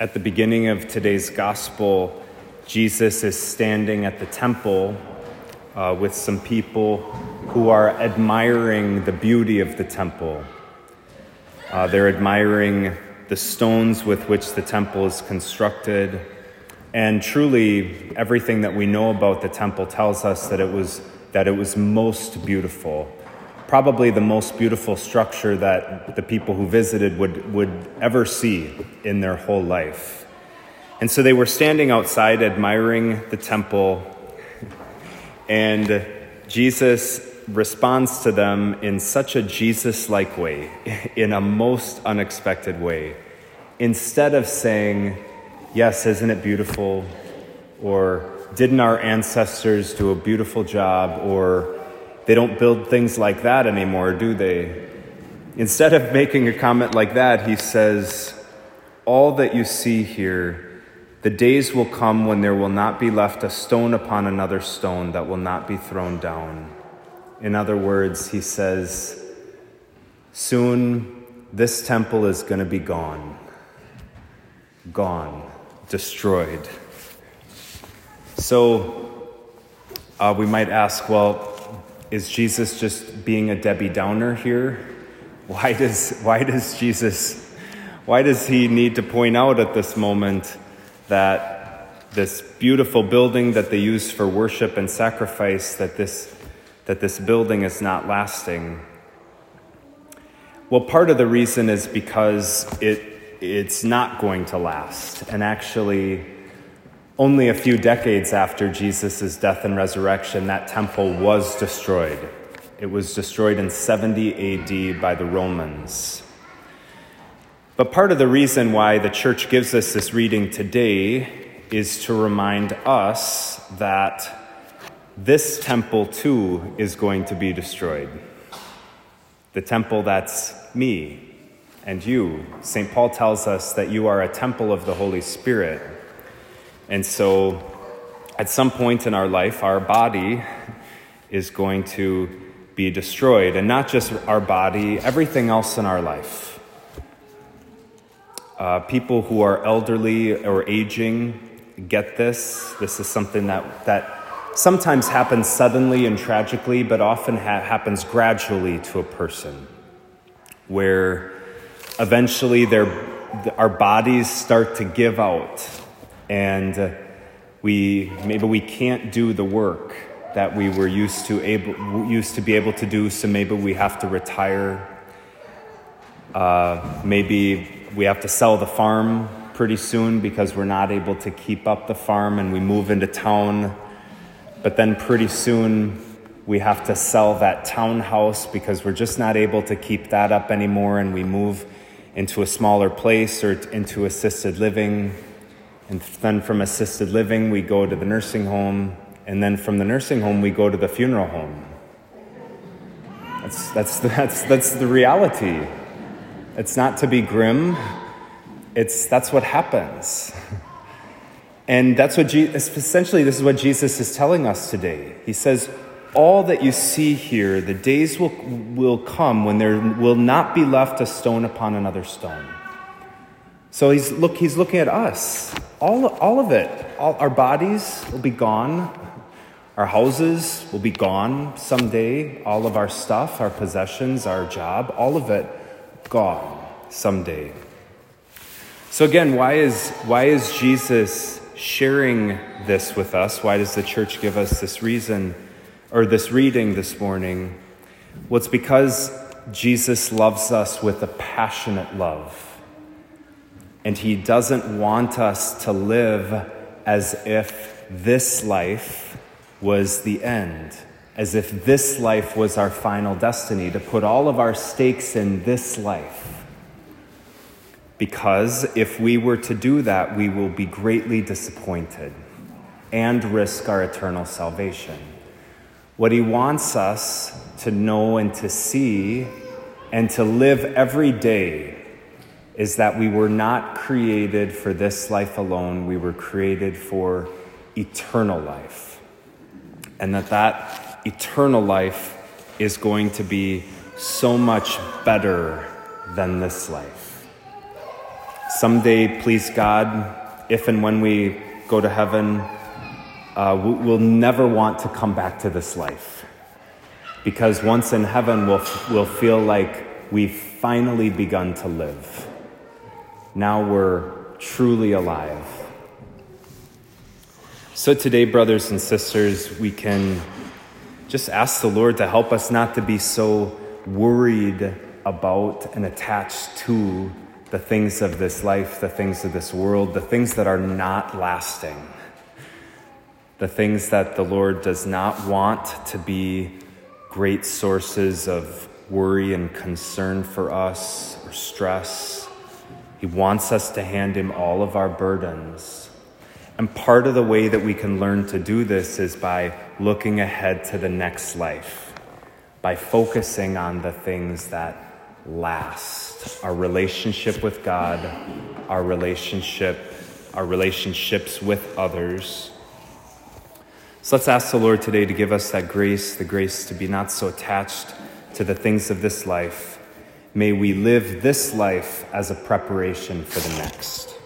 At the beginning of today's gospel, Jesus is standing at the temple uh, with some people who are admiring the beauty of the temple. Uh, they're admiring the stones with which the temple is constructed. And truly, everything that we know about the temple tells us that it was, that it was most beautiful probably the most beautiful structure that the people who visited would, would ever see in their whole life. And so they were standing outside admiring the temple, and Jesus responds to them in such a Jesus like way, in a most unexpected way. Instead of saying, Yes, isn't it beautiful? Or, Didn't our ancestors do a beautiful job? Or, they don't build things like that anymore, do they? Instead of making a comment like that, he says, All that you see here, the days will come when there will not be left a stone upon another stone that will not be thrown down. In other words, he says, Soon this temple is going to be gone. Gone. Destroyed. So uh, we might ask, well, is Jesus just being a Debbie Downer here? Why does, why does Jesus, why does he need to point out at this moment that this beautiful building that they use for worship and sacrifice, that this, that this building is not lasting? Well, part of the reason is because it, it's not going to last. And actually, only a few decades after Jesus' death and resurrection, that temple was destroyed. It was destroyed in 70 AD by the Romans. But part of the reason why the church gives us this reading today is to remind us that this temple too is going to be destroyed. The temple that's me and you. St. Paul tells us that you are a temple of the Holy Spirit. And so, at some point in our life, our body is going to be destroyed. And not just our body, everything else in our life. Uh, people who are elderly or aging get this. This is something that, that sometimes happens suddenly and tragically, but often ha- happens gradually to a person, where eventually their, our bodies start to give out and uh, we maybe we can't do the work that we were used to able used to be able to do so maybe we have to retire. Uh, maybe we have to sell the farm pretty soon because we're not able to keep up the farm and we move into town. But then pretty soon we have to sell that townhouse because we're just not able to keep that up anymore and we move into a smaller place or into assisted living and then from assisted living, we go to the nursing home. And then from the nursing home, we go to the funeral home. That's, that's, that's, that's the reality. It's not to be grim, it's, that's what happens. And that's what, essentially, this is what Jesus is telling us today. He says, all that you see here, the days will, will come when there will not be left a stone upon another stone. So he's, look, he's looking at us. All, all of it. All, our bodies will be gone. Our houses will be gone someday. All of our stuff, our possessions, our job, all of it gone someday. So again, why is, why is Jesus sharing this with us? Why does the church give us this reason or this reading this morning? Well, it's because Jesus loves us with a passionate love. And He doesn't want us to live as if this life was the end, as if this life was our final destiny, to put all of our stakes in this life. Because if we were to do that, we will be greatly disappointed and risk our eternal salvation. What he wants us to know and to see and to live every day is that we were not created for this life alone, we were created for eternal life. And that that eternal life is going to be so much better than this life. someday, please God, if and when we go to heaven, uh, we'll never want to come back to this life. Because once in heaven, we'll, we'll feel like we've finally begun to live. Now we're truly alive. So, today, brothers and sisters, we can just ask the Lord to help us not to be so worried about and attached to the things of this life, the things of this world, the things that are not lasting, the things that the Lord does not want to be great sources of worry and concern for us or stress. He wants us to hand Him all of our burdens and part of the way that we can learn to do this is by looking ahead to the next life, by focusing on the things that last our relationship with God, our relationship, our relationships with others. So let's ask the Lord today to give us that grace, the grace to be not so attached to the things of this life. May we live this life as a preparation for the next.